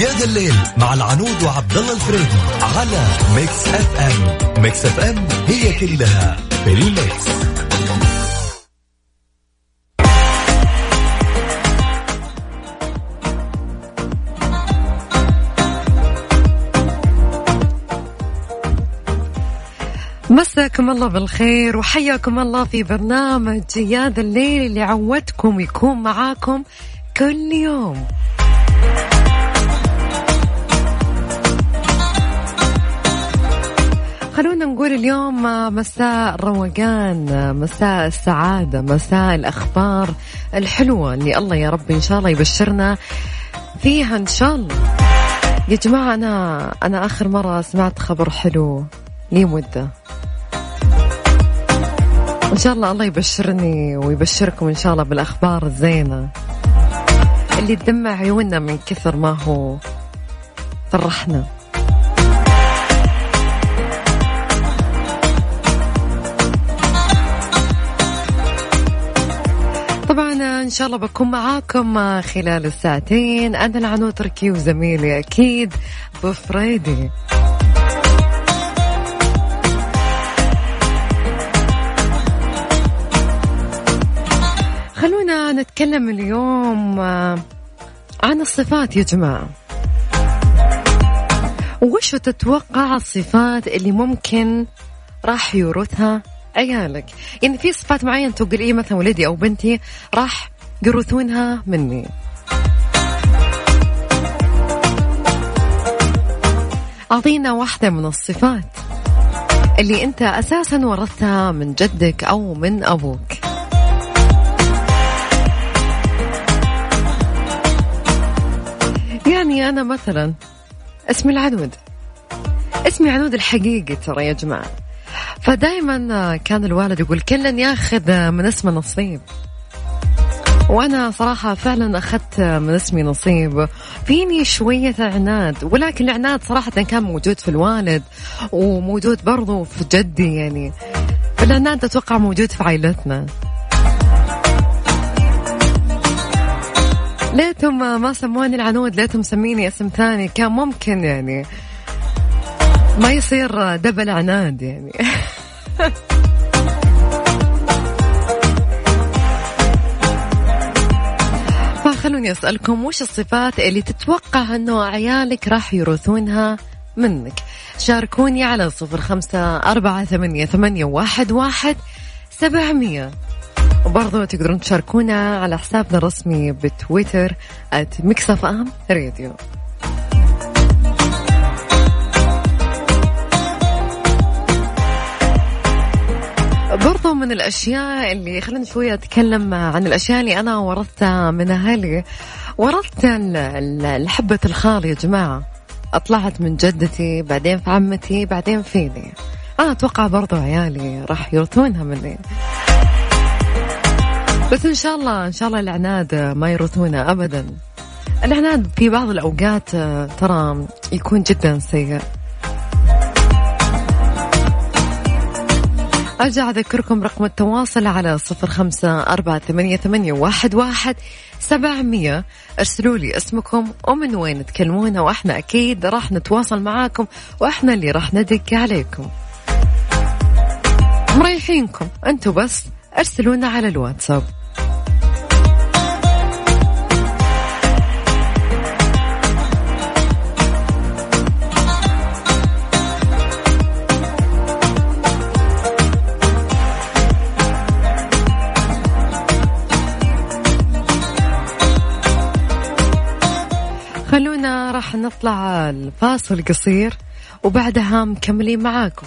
يا ذا الليل مع العنود وعبد الله الفريدي على Mix FM. Mix FM هي كلها في ال mix. مساكم الله بالخير وحياكم الله في برنامج يا ذا الليل اللي عودتكم يكون معاكم كل يوم. خلونا نقول اليوم مساء الروقان مساء السعادة مساء الأخبار الحلوة اللي الله يا رب إن شاء الله يبشرنا فيها إن شاء الله. يا جماعة أنا أنا آخر مرة سمعت خبر حلو لي مدة إن شاء الله الله يبشرني ويبشركم إن شاء الله بالأخبار الزينة. اللي تدمع عيوننا من كثر ما هو فرحنا طبعا إن شاء الله بكون معاكم خلال الساعتين. أنا العنود تركي وزميلي أكيد بفريدي نتكلم اليوم عن الصفات يا جماعة. وش تتوقع الصفات اللي ممكن راح يورثها عيالك؟ يعني في صفات معينة تقول إيه مثلا ولدي أو بنتي راح يورثونها مني. أعطينا واحدة من الصفات اللي أنت أساسا ورثتها من جدك أو من أبوك. يعني أنا مثلا اسمي العنود. اسمي عنود الحقيقي ترى يا جماعة. فدائما كان الوالد يقول كلا ياخذ من اسمه نصيب. وأنا صراحة فعلا أخذت من اسمي نصيب. فيني شوية عناد ولكن العناد صراحة كان موجود في الوالد وموجود برضو في جدي يعني. العناد أتوقع موجود في عائلتنا. ليتهم ما سموني العنود ليتهم مسميني اسم ثاني. كان ممكن يعني ما يصير دبل عناد يعني. فخلوني أسألكم وش الصفات اللي تتوقع أنه عيالك راح يورثونها منك؟ شاركوني على صفر خمسة أربعة ثمانية, ثمانية واحد, واحد سبعمية. وبرضو تقدرون تشاركونا على حسابنا الرسمي بتويتر @Mix FM Radio برضو من الأشياء اللي خلينا شوية أتكلم عن الأشياء اللي أنا ورثتها من أهلي. ورثت الحبة الخال يا جماعة. أطلعت من جدتي بعدين في عمتي بعدين فيني. أنا أتوقع برضو عيالي راح يرثونها مني. بس إن شاء الله إن شاء الله العناد ما يرثونه أبدا. العناد في بعض الأوقات ترى يكون جدا سيء. أرجع أذكركم رقم التواصل على صفر خمسة أربعة ثمانية, ثمانية واحد, واحد سبعمية. ارسلوا لي اسمكم ومن وين تكلمونا وإحنا أكيد راح نتواصل معاكم وإحنا اللي راح ندق عليكم. مريحينكم أنتوا بس أرسلونا على الواتساب. خلونا راح نطلع الفاصل قصير وبعدها مكملين معاكم.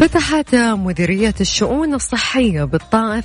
فتحت مديرية الشؤون الصحية بالطائف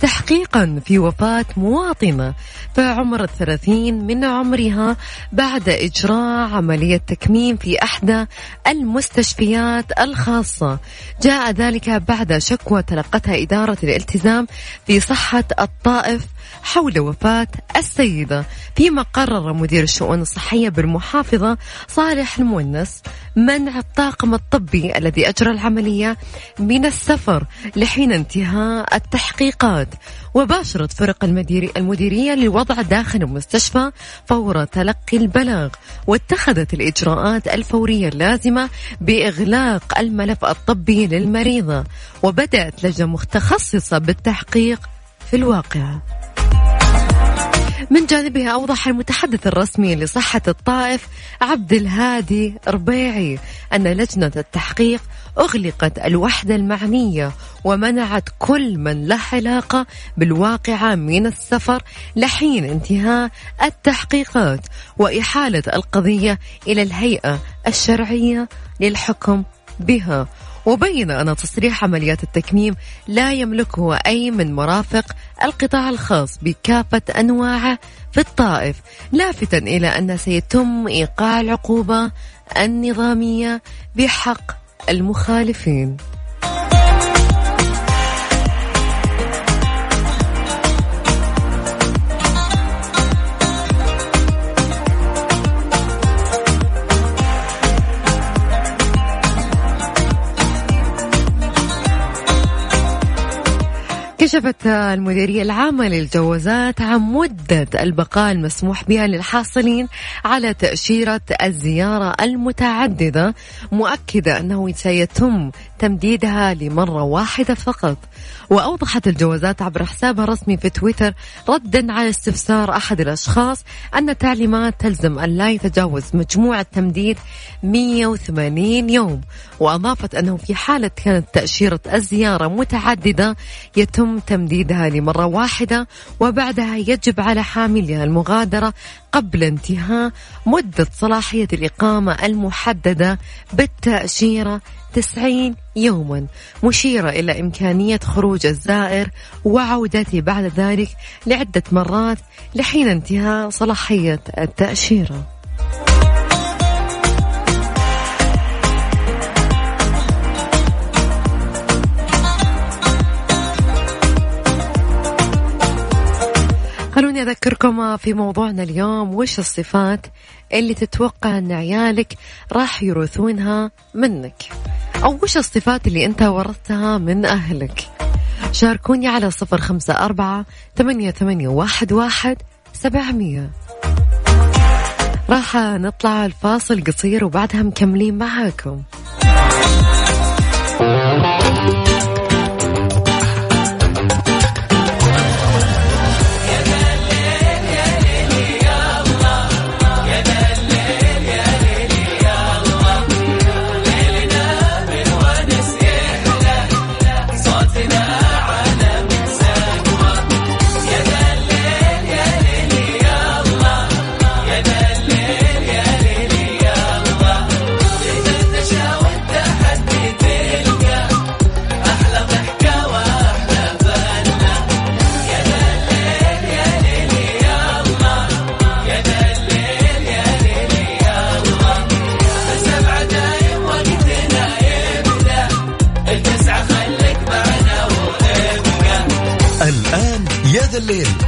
تحقيقا في وفاة مواطنة في عمر الثلاثين من عمرها بعد إجراء عملية تكميم في إحدى المستشفيات الخاصة. جاء ذلك بعد شكوى تلقتها إدارة الالتزام في صحة الطائف حول وفاة السيدة. فيما قرر مدير الشؤون الصحية بالمحافظة صالح المونس منع الطاقم الطبي الذي أجرى العملية من السفر لحين انتهاء التحقيقات. وباشرت فرق المديري المديرية للوضع داخل المستشفى فور تلقي البلاغ واتخذت الإجراءات الفورية اللازمة بإغلاق الملف الطبي للمريضة وبدأت لجنة متخصصة بالتحقيق في الواقعة من جانبها أوضح المتحدث الرسمي لصحة الطائف عبد الهادي ربيعي أن لجنة التحقيق أغلقت الوحدة المعنية ومنعت كل من له علاقة بالواقعة من السفر لحين انتهاء التحقيقات وإحالة القضية إلى الهيئة الشرعية للحكم بها. وبين أن تصريح عمليات التكميم لا يملكه أي من مرافق القطاع الخاص بكافة أنواعه في الطائف لافتا إلى أن سيتم إيقاع العقوبة النظامية بحق المخالفين. كشفت المديرية العامة للجوازات عن مدة البقاء المسموح بها للحاصلين على تأشيرة الزيارة المتعددة مؤكدة أنه سيتم تمديدها لمرة واحدة فقط. وأوضحت الجوازات عبر حسابها الرسمي في تويتر ردا على استفسار أحد الأشخاص أن تعليمات تلزم أن لا يتجاوز مجموع التمديد 180 يوم وأضافت أنه في حالة كانت تأشيرة الزيارة متعددة يتم تمديدها لمرة واحدة وبعدها يجب على حاملها المغادرة قبل انتهاء مدة صلاحية الإقامة المحددة بالتأشيرة 90 يوما مشيرة إلى إمكانية خروج الزائر وعودته بعد ذلك لعدة مرات لحين انتهاء صلاحية التأشيرة خلوني أذكركم في موضوعنا اليوم وش الصفات اللي تتوقع أن عيالك راح يورثونها منك؟ أو وش الصفات اللي أنت ورثتها من أهلك؟ شاركوني على صفر خمسة أربعة ثمانية, ثمانية واحد, واحد سبعمية. راح نطلع الفاصل قصير وبعدها مكملين معاكم.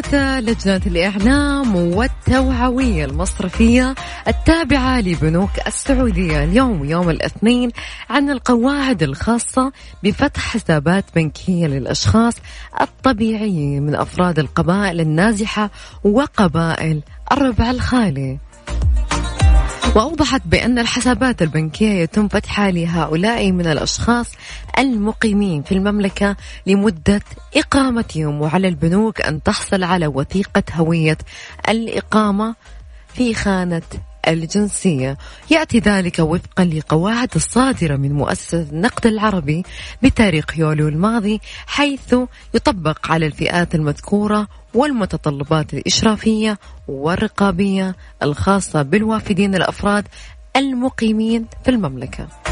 كشفت لجنة الإعلام والتوعوية المصرفية التابعة لبنوك السعودية اليوم يوم الاثنين عن القواعد الخاصة بفتح حسابات بنكية للأشخاص الطبيعيين من أفراد القبائل النازحة وقبائل الربع الخالي. وأوضحت بأن الحسابات البنكية يتم فتحها لهؤلاء من الأشخاص المقيمين في المملكة لمدة إقامتهم وعلى البنوك أن تحصل على وثيقة هوية الإقامة في خانة الجنسية يأتي ذلك وفقا لقواعد الصادرة من مؤسسة النقد العربي بتاريخ يوليو الماضي حيث يطبق على الفئات المذكورة والمتطلبات الإشرافية والرقابية الخاصة بالوافدين الأفراد المقيمين في المملكة.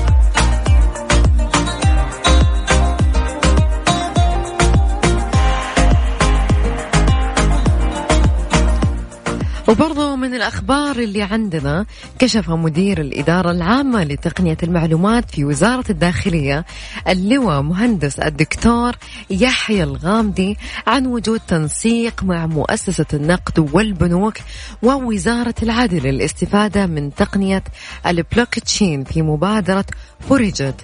وبرضو من الأخبار اللي عندنا كشف مدير الإدارة العامة لتقنية المعلومات في وزارة الداخلية اللواء مهندس الدكتور يحيى الغامدي عن وجود تنسيق مع مؤسسة النقد والبنوك ووزارة العدل للاستفادة من تقنية البلوكتشين في مبادرة فرجت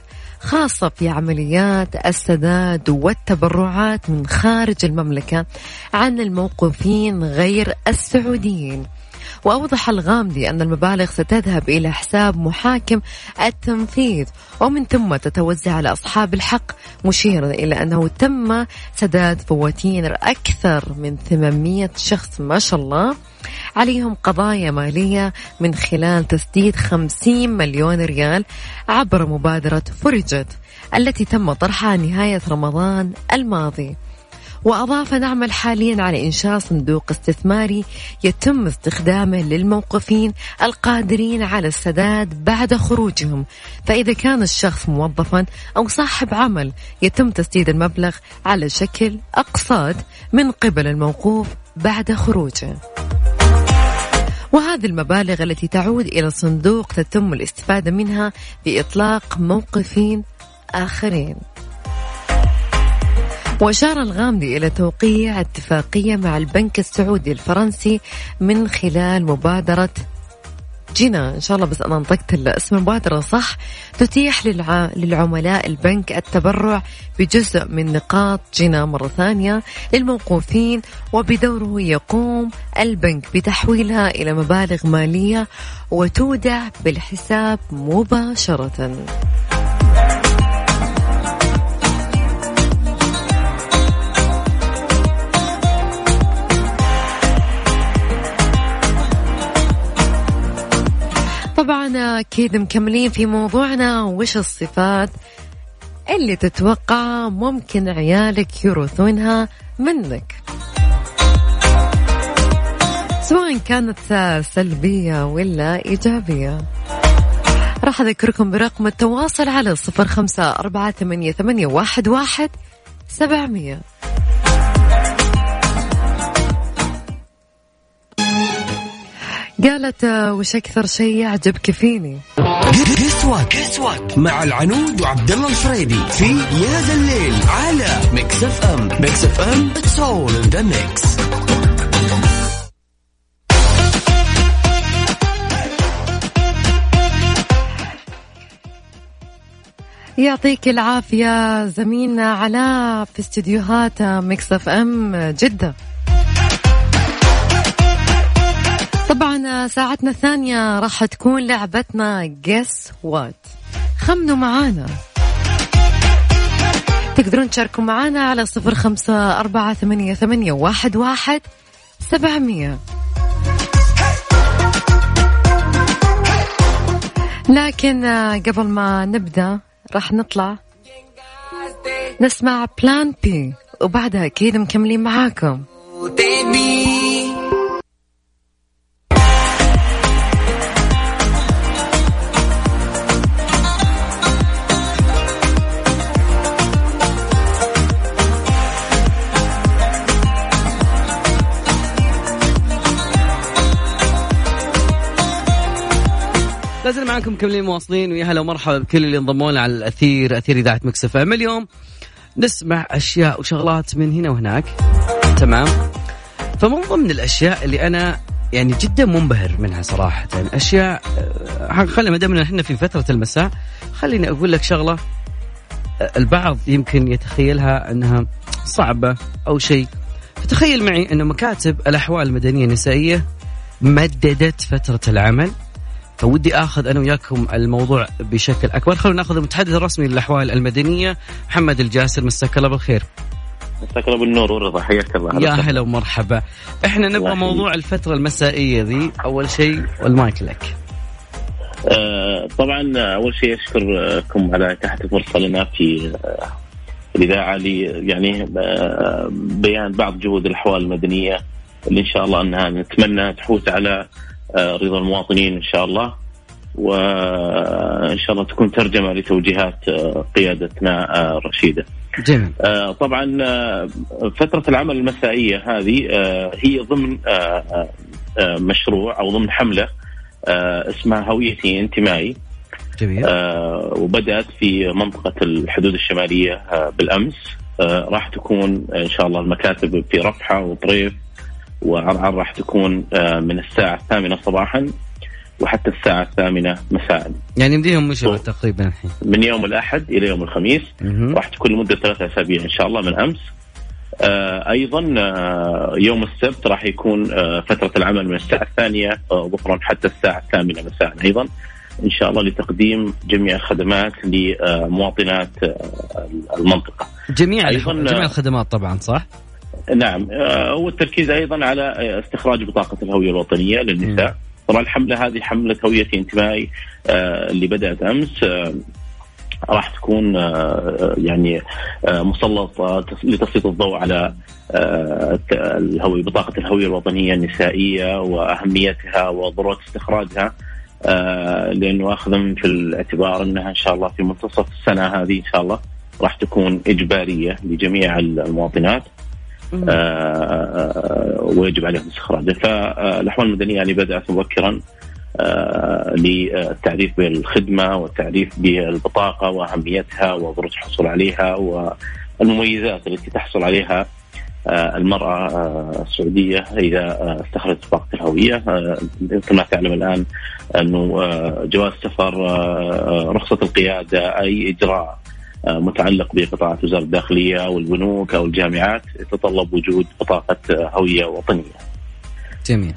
خاصة في عمليات السداد والتبرعات من خارج المملكة عن الموقوفين غير السعوديين. وأوضح الغامدي أن المبالغ ستذهب إلى حساب محاكم التنفيذ ومن ثم تتوزع على أصحاب الحق مشيرا إلى أنه تم سداد فواتير أكثر من 800 شخص ما شاء الله. عليهم قضايا مالية من خلال تسديد 50 مليون ريال عبر مبادرة فرجت التي تم طرحها نهاية رمضان الماضي. وأضاف نعمل حاليا على إنشاء صندوق استثماري يتم استخدامه للموقفين القادرين على السداد بعد خروجهم. فإذا كان الشخص موظفا أو صاحب عمل يتم تسديد المبلغ على شكل أقساط من قبل الموقوف بعد خروجه. وهذه المبالغ التي تعود إلى الصندوق تتم الاستفادة منها بإطلاق موقفين آخرين. وأشار الغامدي إلى توقيع اتفاقية مع البنك السعودي الفرنسي من خلال مبادرة جينا إن شاء الله بس أنا نطقت اسم المبادرة صح تتيح للع... للعملاء البنك التبرع بجزء من نقاط جينا مرة ثانية للموقوفين وبدوره يقوم البنك بتحويلها إلى مبالغ مالية وتودع بالحساب مباشرة. طبعا أكيد مكملين في موضوعنا. وش الصفات اللي تتوقع ممكن عيالك يورثونها منك؟ سواء كانت سلبية ولا إيجابية. راح أذكركم برقم التواصل على صفر خمسة أربعة ثمانية واحد, واحد سبعمية. قالت آه، وش أكثر شيء يعجبك فيني؟ guess what مع العنود وعبد الله الفريدي في يا ذا الليل على Mix FM Mix FM it's all in the mix يعطيك العافية زميلنا علاء في استديوهات Mix FM جدة. طبعا ساعتنا الثانية راح تكون لعبتنا guess what خمنوا معانا. تقدرون تشاركوا معانا على صفر خمسة أربعة ثمانية, ثمانية واحد, واحد سبعمية. لكن قبل ما نبدأ راح نطلع نسمع بلان بي وبعدها أكيد مكملين معاكم. لازم معكم مكملين مواصلين ويا هلا ومرحبا بكل اللي انضموا لنا على الأثير أثير إذاعة مكسف إم. اليوم نسمع أشياء وشغلات من هنا وهناك. تمام؟ فمن ضمن الأشياء اللي أنا يعني جدا منبهر منها صراحة أشياء آه، خلينا ما دامنا إحنا في فترة المساء خليني أقول لك شغلة آه، البعض يمكن يتخيلها أنها صعبة أو شيء. فتخيل معي أنه مكاتب الأحوال المدنية النسائية مددت فترة العمل. فودي آخذ أنا وياكم الموضوع بشكل أكبر. خلونا نأخذ المتحدث الرسمي للأحوال المدنية محمد الجاسر. مساك الله بالخير. مساك الله بالنور والرضا. حياك الله. يا هلا ومرحبا. إحنا نبغى موضوع الفترة المسائية ذي. أول شيء والمايك لك. آه، طبعا أول شيء أشكركم على إتاحة الفرصة لنا في آه، الإذاعة لي يعني آه، بيان بعض جهود الأحوال المدنية اللي إن شاء الله أنها نتمنى تحوز على رضا المواطنين إن شاء الله. وإن شاء الله تكون ترجمة لتوجيهات آه، قيادتنا آه، الرشيده. جميل. آه، طبعا آه، فترة العمل المسائية هذه آه، هي ضمن آه، آه، مشروع أو ضمن حملة آه، اسمها هويتي انتمائي. جميل. آه، وبدأت في منطقة الحدود الشمالية آه، بالأمس. آه، راح تكون إن شاء الله المكاتب في رفحة وطريف. وعرعر راح تكون آه، من الساعة الثامنة صباحا وحتى الساعة الثامنة مساء يعني يمديهم مشوا تقريبا الحين من يوم الأحد إلى يوم الخميس. راح تكون لمدة ثلاثة أسابيع إن شاء الله من أمس. آه أيضا آه يوم السبت راح يكون آه فترة العمل من الساعة الثانية آه ظهرا حتى الساعة الثامنة مساء أيضا إن شاء الله لتقديم جميع الخدمات لمواطنات آه المنطقة. جميع جميع الخدمات طبعا صح؟ نعم. آه، والتركيز أيضا على استخراج بطاقة الهوية الوطنية للنساء. طبعا الحملة هذه حملة هويتي انتمائي آه، اللي بدأت أمس آه، راح تكون يعني مسلطة لتسليط الضوء على الهوية بطاقة الهوية الوطنية النسائية وأهميتها وضرورة استخراجها. لأنه اخذا في الاعتبار أنها إن شاء الله في منتصف السنة هذه إن شاء الله راح تكون إجبارية لجميع المواطنات. ويجب عليهم استخراجه. فالأحوال المدنية يعني بدأت مبكرا آه، للتعريف بالخدمة والتعريف بالبطاقة وأهميتها وضروره الحصول عليها والمميزات التي تحصل عليها آه، المرأة آه، السعودية إذا آه، استخرجت بطاقه الهوية. آه، مثل ما تعلم الآن أنه آه، جواز سفر آه، رخصة القيادة أي إجراء آه، متعلق بقطاعات وزارة الداخلية والبنوك أو الجامعات يتطلب وجود بطاقه آه، هوية وطنية. جميل.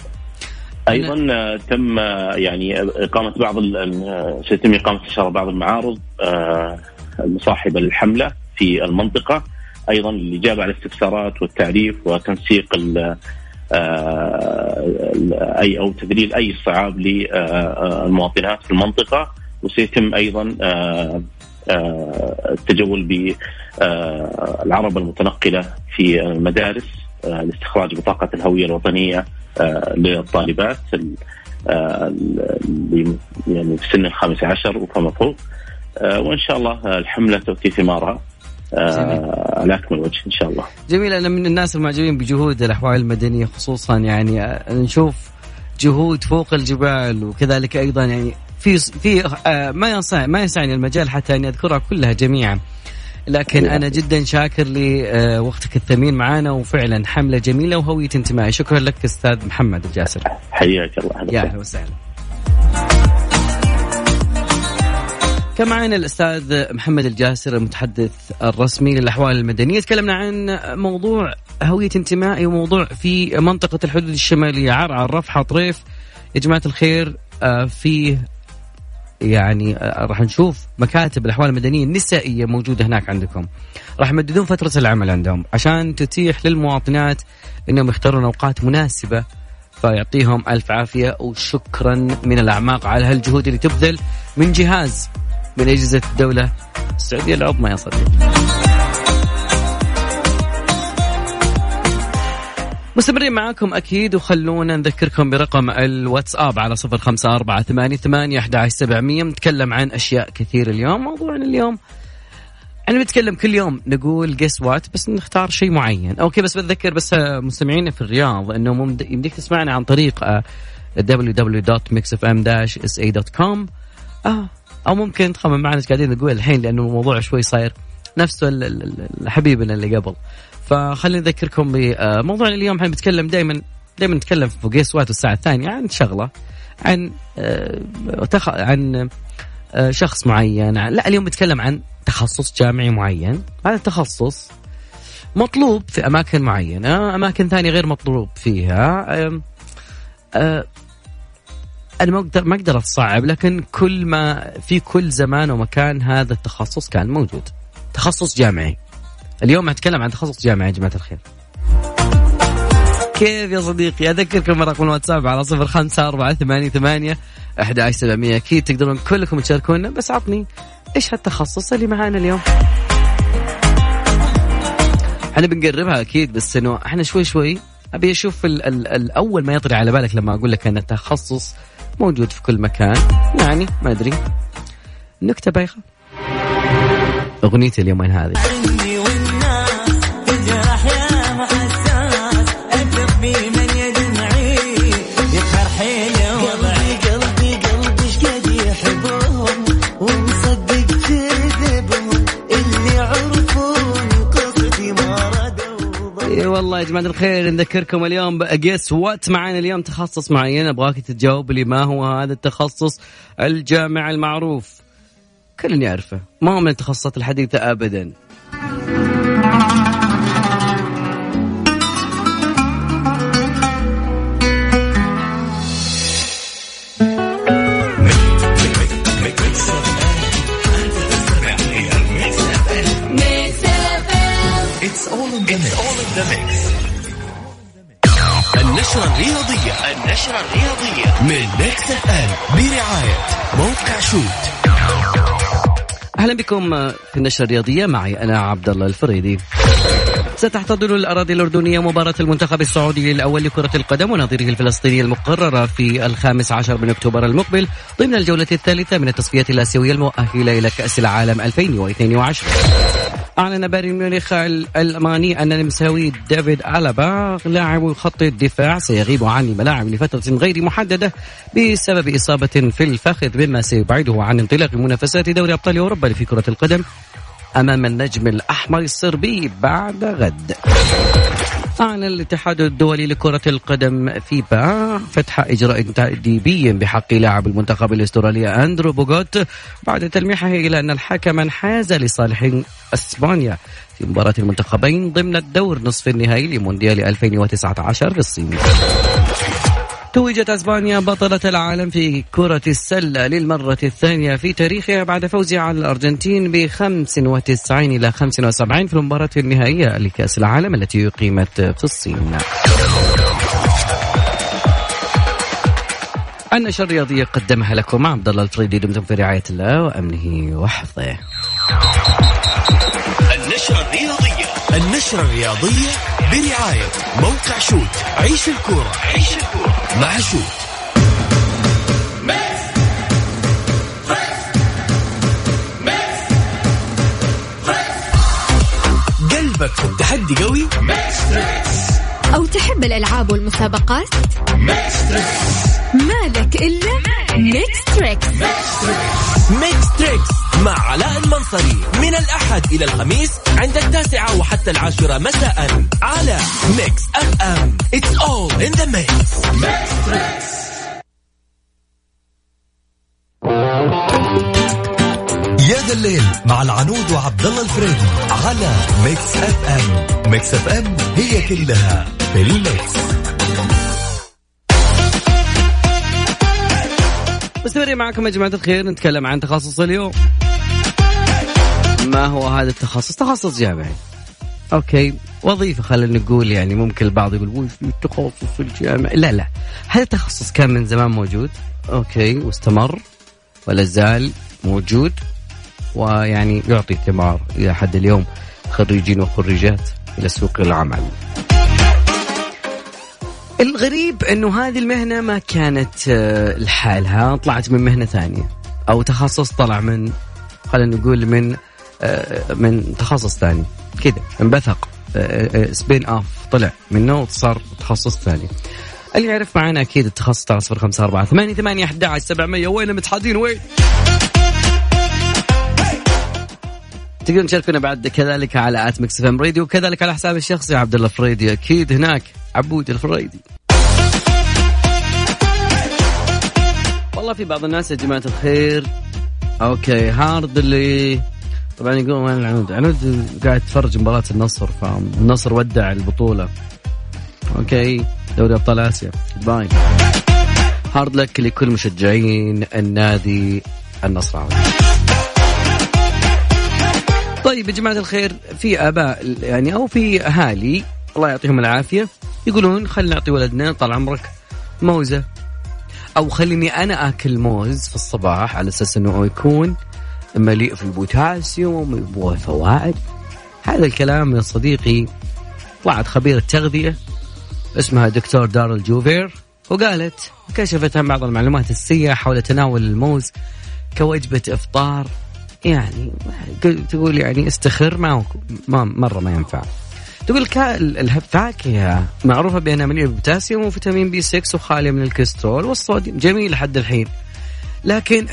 أيضا آه، تم آه، يعني إقامة بعض سيتم اقامه ان شاء الله بعض المعارض آه، المصاحبة للحملة في المنطقة. أيضا للاجابه على الاستفسارات والتعريف وتنسيق آه، أي أو تذليل أي صعاب للمواطنات في المنطقة. وسيتم أيضا آه، آه، التجول بالعربه المتنقلة في المدارس آه، لاستخراج بطاقة الهوية الوطنية آه، للطالبات ال- آه، اللي يعني في سن الخامس عشر وفما فوق. آه، وإن شاء الله آه، الحمله تؤتي ثمارها آه، على أكمل وجه إن شاء الله. جميل. أنا من الناس المعجبين بجهود الأحوال المدنية خصوصا يعني آه، نشوف جهود فوق الجبال وكذلك أيضا يعني في في آه، ما ما يسعني المجال حتى أني أذكرها كلها جميعا. لكن أنا جدا شاكر لوقتك الثمين معنا وفعلا حملة جميلة وهوية انتمائي شكرا لك أستاذ محمد الجاسر. حياك الله. يا. أهلا وسهلا. كان معنا الأستاذ محمد الجاسر المتحدث الرسمي للأحوال المدنية. تكلمنا عن موضوع هوية انتمائي وموضوع في منطقة الحدود الشمالية عرعر رفحة طريف. يا جماعة الخير آه، فيه يعني آه، راح نشوف مكاتب الأحوال المدنية النسائية موجودة هناك عندكم راح يمددون فترة العمل عندهم عشان تتيح للمواطنات إنهم يختارون أوقات مناسبة فيعطيهم ألف عافية وشكرا من الأعماق على هالجهود اللي تبذل من جهاز من أجهزة الدولة السعودية العظمى يا صديقي. مستمرين معاكم أكيد وخلونا نذكركم برقم الواتساب على صفر خمسة أربعة ثمانية ثمانية أحد سبعمية. نتكلم عن أشياء كثير اليوم. موضوعنا اليوم أنا بتكلم كل يوم نقول guess what بس نختار شيء معين. okay بس بتذكر بس آه، مستمعينا في الرياض أنه يمديك تسمعنا عن طريق آه، www.mixfm-sa.com آه أو ممكن تخمن معنا إيش قاعدين نقول الحين لأنه الموضوع شوي صاير ال- حبيبنا اللي قبل. فخليني أذكركم بموضوعنا اليوم. إحنا بنتكلم دائما دائما نتكلم في جيس وات الساعة الثانية عن شغلة عن آه،. عن آه، شخص معين. عن... لا اليوم بنتكلم عن تخصص جامعي معين. هذا التخصص مطلوب في أماكن معينة أماكن ثانية غير مطلوب فيها. آه، أنا ما أقدر ما أقدر أتصعب لكن كل ما في كل زمان ومكان هذا التخصص كان موجود. تخصص جامعي. اليوم نتكلم عن تخصص جامعي يا جماعة الخير. كيف يا صديقي؟ أذكركم رقم الواتساب على صفر خمسة أربعة ثمانية ثمانية أحد سبعمية. أكيد تقدرون كلكم تشاركونا بس عطني إيش هالتخصص اللي معانا اليوم؟ إحنا بنقربها أكيد بس إنه إحنا شوي شوي أبي أشوف ال ال الأول ما يطري على بالك لما أقول لك أن التخصص موجود في كل مكان. يعني ما أدري. نكتة بايخة. أغنيتي اليوم وين هذه. الخير نذكركم اليوم جيس وات معنا اليوم تخصص معين أبغاك تجاوب لي ما هو هذا التخصص؟ الجامع المعروف. كل يعرفه ما هو من التخصصات الحديثة ابدا. النشرة الرياضية النشرة الرياضية. من Mix FM برعاية موقع شوت. أهلا بكم في النشرة الرياضية معي أنا عبد الله الفريدي. ستحتضن الأراضي الأردنية مباراة المنتخب السعودي الأول لكرة القدم ونظيره الفلسطيني المقررة في الخامس عشر من أكتوبر المقبل ضمن الجولة الثالثة من التصفية الآسيوية المؤهلة إلى كأس العالم 2022 أعلن بايرن ميونخ الألماني أن النمساوي ديفيد ألابا لاعب خط الدفاع سيغيب عن الملاعب لفترة غير محددة بسبب إصابة في الفخذ مما سيبعده عن انطلاق منافسات دوري أبطال أوروبا في كرة القدم. أمام النجم الأحمر الصربي بعد غد. أعلن الاتحاد الدولي لكرة القدم فيفا فتح إجراء تأديبي بحق لاعب المنتخب الأسترالي أندرو بوغوت بعد تلميحه إلى أن الحكم انحاز لصالح إسبانيا في مباراة المنتخبين ضمن الدور نصف النهائي لمونديال 2019 في الصين توجت أسبانيا بطلة العالم في كرة السلة للمرة الثانية في تاريخها بعد فوزها على الأرجنتين ب 95 إلى 75 في المباراة النهائية لكأس العالم التي أقيمت في الصين. النشر الرياضية قدمها لكم عبد الله الفريدي دمتم في رعاية الله وأمنه وحفظه. النشرة الرياضية النشرة الرياضية برعاية موقع Shoot عيش الكورة عيش الكورة مع Shoot. قلبك في التحدي قوي؟ تحب الألعاب والمسابقات؟ مالك إلا Mix Tricks Mix Tricks مع علاء المنصري. من الأحد إلى الخميس عند التاسعة وحتى العاشرة مساء على Mix F M It's all in the mix. يا ذا الليل مع العنود وعبد الله الفريدي على Mix FM Mix FM هي كلها. في ال mix مستمرين معكم يا جماعة الخير نتكلم عن تخصص اليوم. ما هو هذا التخصص؟ تخصص جامعي. Okay وظيفة خلينا نقول يعني ممكن البعض يقول وش التخصص الجامعي؟ لا لا. هذا التخصص كان من زمان موجود. Okay واستمر ولا زال موجود ويعني يعطي ثمار إلى حد اليوم خريجين وخريجات إلى سوق العمل. الغريب إنه هذه المهنة ما كانت آه، لحالها طلعت من مهنة ثانية. أو تخصص طلع من خلينا نقول من آه، من تخصص ثاني. كذا انبثق. Spin off طلع منه وصار تخصص ثاني. اللي يعرف معنا أكيد التخصص خمسة أربعة ثمانية ثمانية أحد عشر سبعمية. وين متحدين؟ وين؟ تقدرون تشاركونا بعد كذلك على at Mix FM Radio وكذلك على حسابي الشخصي عبد الله فريدي أكيد هناك عبود الفريدي. والله في بعض الناس يا جماعة الخير okay hard luck طبعا يقول وين العنود؟ العنود قاعد يتفرج مباراة النصر فالنصر ودع البطولة. Okay دوري أبطال آسيا bye. Hard luck لكل مشجعين النادي النصراوي. طيب يا جماعة الخير في آباء يعني أو في أهالي الله يعطيهم العافية يقولون خلينا نعطي ولدنا طال عمرك موزة. أو خليني أنا آكل موز في الصباح على أساس إنه يكون مليء في البوتاسيوم وفوائد هذا الكلام يا صديقي طلعت خبيرة تغذية اسمها دكتور دارل جوفير وقالت كشفت عن بعض المعلومات السيئة حول تناول الموز كوجبة إفطار يعني تقول يعني استخر ما, مرة ما ينفع. تقول الفاكهة معروفة بأنها مليئة بالبوتاسيوم وفيتامين B 6 وخالية من الكوليسترول والصوديوم. جميل لحد الحين. لكن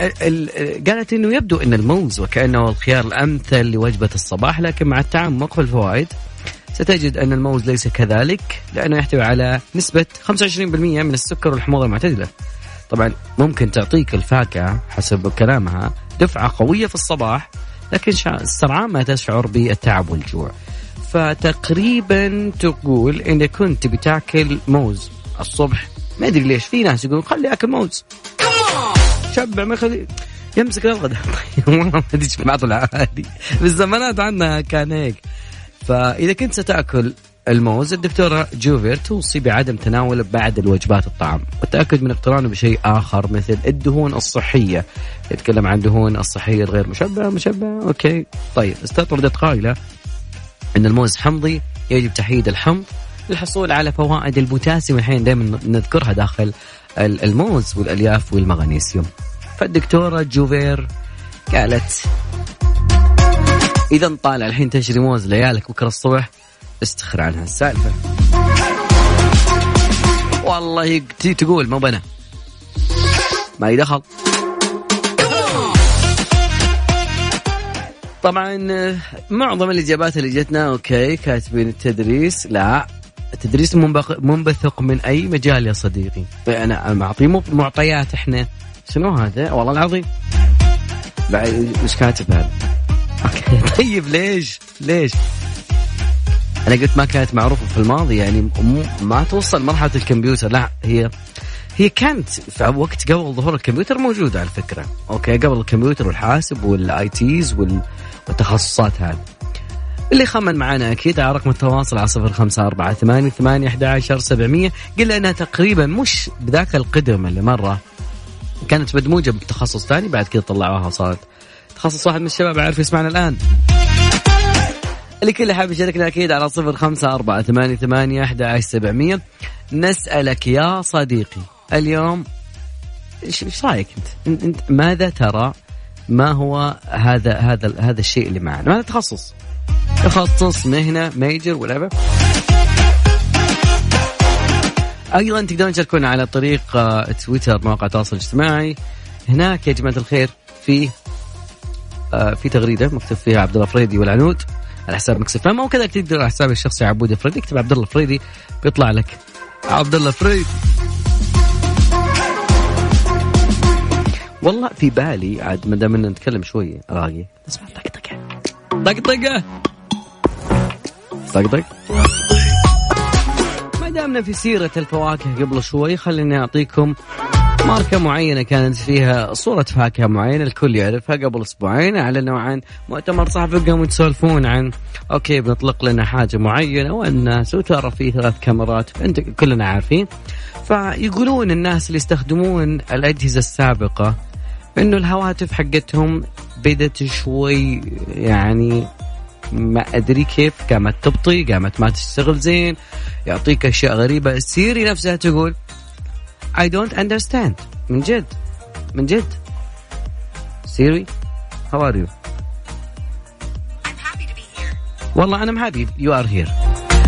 قالت إنه يبدو إن الموز وكأنه الخيار الأمثل لوجبة الصباح لكن مع التعمق في الفوائد ستجد أن الموز ليس كذلك لأنه يحتوي على نسبة 25% من السكر والحموضة المعتدلة. طبعا ممكن تعطيك الفاكهة حسب كلامها دفعة قوية في الصباح لكن السرعان ما تشعر بالتعب والجوع. فتقريبا تقول انك كنت بتاكل موز الصبح. ما أدري ليش في ناس يقولون خلي أكل موز. شبع ما يخلي يمسك الغداء. ما أدري بعض العادي. بالزمانات عندنا كان هيك. فإذا كنت ستأكل الموز الدكتورة جوفير توصي بعدم تناوله بعد الوجبات الطعام. والتأكد من اقترانه بشيء آخر مثل الدهون الصحية. يتكلم عن دهون الصحية الغير مشبعة مشبعة okay. طيب استطردت قائلة أن الموز حمضي يجب تحييد الحمض للحصول على فوائد البوتاسيوم. الحين دائما نذكرها داخل الموز والألياف والمغنيسيوم. فالدكتورة جوفير قالت إذا طالع الحين تشري موز لعيالك بكرة الصبح استخر عنها السالفة. والله تقول مو بنا. ما دخل. طبعا معظم الإجابات اللي جتنا أوكي كاتبين التدريس. لا التدريس منبثق من أي مجال يا صديقي. أنا معطيه معطيات إحنا. شنو هذا؟ والله العظيم. إيش كاتب هذا؟ طيب ليش؟ ليش؟ أنا قلت ما كانت معروفة في الماضي يعني ما توصل مرحلة الكمبيوتر. لا هي هي كانت في وقت قبل ظهور الكمبيوتر موجودة على فكرة. Okay قبل الكمبيوتر والحاسب وال ITs والتخصصات هذه. اللي خمن معنا أكيد على رقم التواصل على صفر خمسة أربعة ثمانية ثمانية أحد عشر سبعمية. قلنا أنها تقريبا مش بذاك القدم اللي مرة كانت مدموجة بتخصص ثاني بعد كذا طلعوها وصارت تخصص واحد من الشباب عارف يسمعنا الآن. اللي كل حاب يشاركنا أكيد على صفر خمسة أربعة ثمانية ثمانية أحد سبعمية نسألك يا صديقي اليوم إيش رأيك أنت؟ إنت ماذا ترى؟ ما هو هذا هذا هذا الشيء اللي معنا؟ ماذا تخصص؟ تخصص مهنة ميجر ولا أيضا تقدرون تشاركونا على طريق آه، تويتر مواقع التواصل الاجتماعي هناك يا جماعة الخير في آه، في تغريدة مكتوب فيها عبد الله فريدي والعنود على حساب Mix FM أو كذا تقدر على حسابي الشخصي عبود فريدي اكتب عبد الله فريدي بيطلع لك عبد الله فريدي والله في بالي عاد ما دام نتكلم شوي راقي. اسمع طقطقة. طقطقة. طقطق ما دامنا في سيرة الفواكه قبل شوي خليني أعطيكم ماركة معينة كانت فيها صورة فاكهة معينة الكل يعرفها قبل أسبوعين أعلنوا عن مؤتمر صحفي قاموا يتسولفون عن أوكي بنطلق لنا حاجة معينة والناس وترى في ثلاث كاميرات أنت كلنا عارفين. فيقولون الناس اللي يستخدمون الأجهزة السابقة إنه الهواتف حقتهم بدت شوي يعني ما أدري كيف قامت تبطي قامت ما تشتغل زين يعطيك أشياء غريبة. Siri نفسها تقول I don't understand. من جد. من جد. Siri how are you? والله I'm happy you are here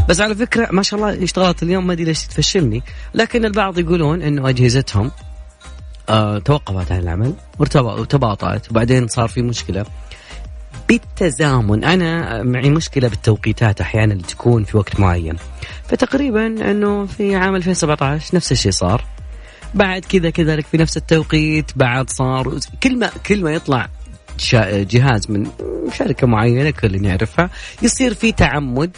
بس على فكرة ما شاء الله اشتغلت اليوم ما أدري ليش تفشلني. لكن البعض يقولون إنه أجهزتهم آه توقفت عن العمل وتباطأت. وبعدين صار في مشكلة. بالتزامن أنا معي مشكلة بالتوقيتات أحيانا اللي تكون في وقت معين. فتقريبا إنه في عام 2017 نفس الشيء صار. بعد كذا كذلك في نفس التوقيت بعد صار كل ما كل ما يطلع جهاز من شركة معينة كل يعرفها يصير في تعمد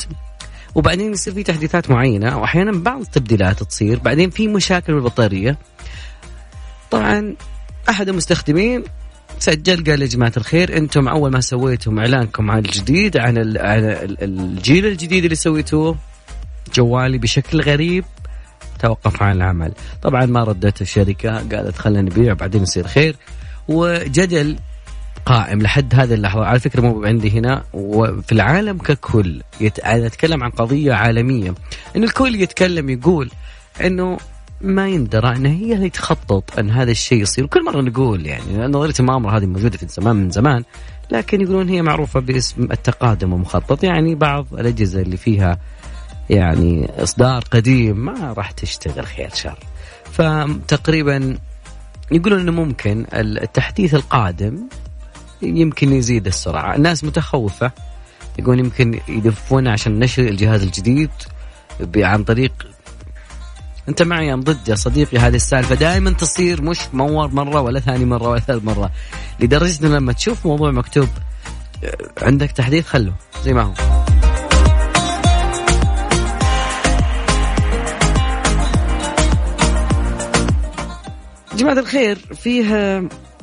وبعدين يصير في تحديثات معينة وأحيانا بعض التبديلات تصير بعدين في مشاكل بالبطارية. طبعا أحد المستخدمين سجل قال يا جماعة الخير أنتم أول ما سويتم إعلانكم عن الجديد عن ال- عن ال- الجيل الجديد اللي سويتوه جوالي بشكل غريب. توقف عن العمل. طبعا ما ردت الشركة قالت خلينا نبيع بعدين يصير خير. وجدل قائم لحد هذه اللحظة. على فكرة مو عندي هنا وفي العالم ككل يت... أنا أتكلم عن قضية عالمية. إن الكل يتكلم يقول إنه ما يندرى إن هي اللي تخطط إن هذا الشيء يصير. وكل مرة نقول يعني نظرية المؤامرة هذه موجودة في زمان من زمان. لكن يقولون هي معروفة باسم التقادم المخطط. يعني بعض الأجهزة اللي فيها يعني إصدار قديم ما راح تشتغل خير شر. فتقريبا يقولون إنه ممكن التحديث القادم يمكن يزيد السرعة. الناس متخوفة يقول يمكن يدفون عشان نشر الجهاز الجديد عن طريق أنت معي ام ضد يا صديقي هذه السالفة دائما تصير مش مور مرة ولا ثاني مرة ولا ثالث مرة. لدرجة لما تشوف موضوع مكتوب عندك تحديث خله زي ما هو. جماعة الخير فيه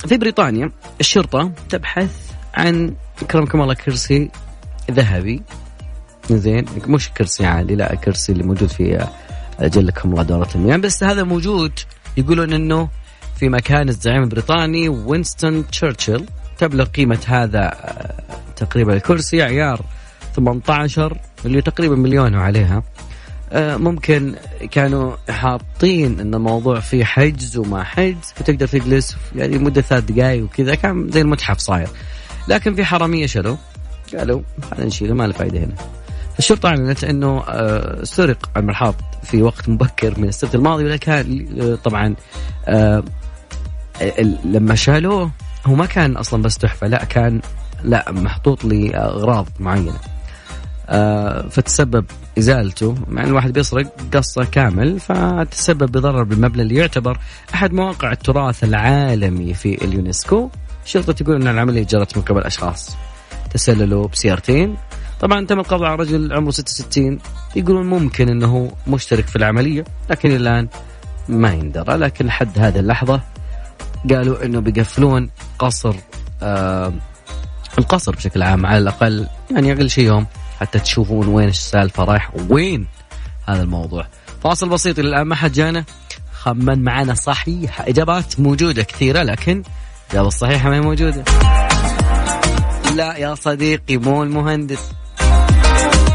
في بريطانيا الشرطة تبحث عن أكرمكم الله كرسي ذهبي. زين مش كرسي عادي لا كرسي اللي موجود في أجلكم الله دورة المياه. بس هذا موجود يقولون أنه في مكان الزعيم البريطاني وينستون تشرشل تبلغ قيمة هذا آه، تقريبا الكرسي عيار 18 اللي تقريبا مليون وعليها ممكن كانوا حاطين إن الموضوع فيه حجز وما حجز فتقدر تجلس يعني مدة ثلاث دقائق وكذا كان زي المتحف صاير. لكن في حرامية شلوا قالوا خلينا نشيله ما له فائده هنا. الشرطة أعلنت أنه آه، سرق المرحاض في وقت مبكر من السبت الماضي ولكن آه، طبعا آه، لما شالوه هو ما كان أصلا بس تحفة لا كان لا محطوط لأغراض معينة. آه، فتسبب إزالته مع إن الواحد بيسرق قصة كامل فتسبب بضرر بالمبنى اللي يعتبر أحد مواقع التراث العالمي في اليونسكو. الشرطه تقول إن العملية جرت من قبل أشخاص تسللوا بسيارتين. طبعا تم القبض على رجل عمره 66 يقولون ممكن إنه مشترك في العملية لكن الآن ما يندرى. لكن لحد هذه اللحظة قالوا إنه بيقفلون قصر آه القصر بشكل عام على الأقل يعني أقل شيء يوم. حتى تشوفون وين السالفة رايح وين هذا الموضوع. فاصل بسيط إلى الآن ما حد جانا. خمن معنا صحيح إجابات موجودة كثيرة لكن الاجابه الصحيحه ما هي موجودة. لا يا صديقي مو المهندس.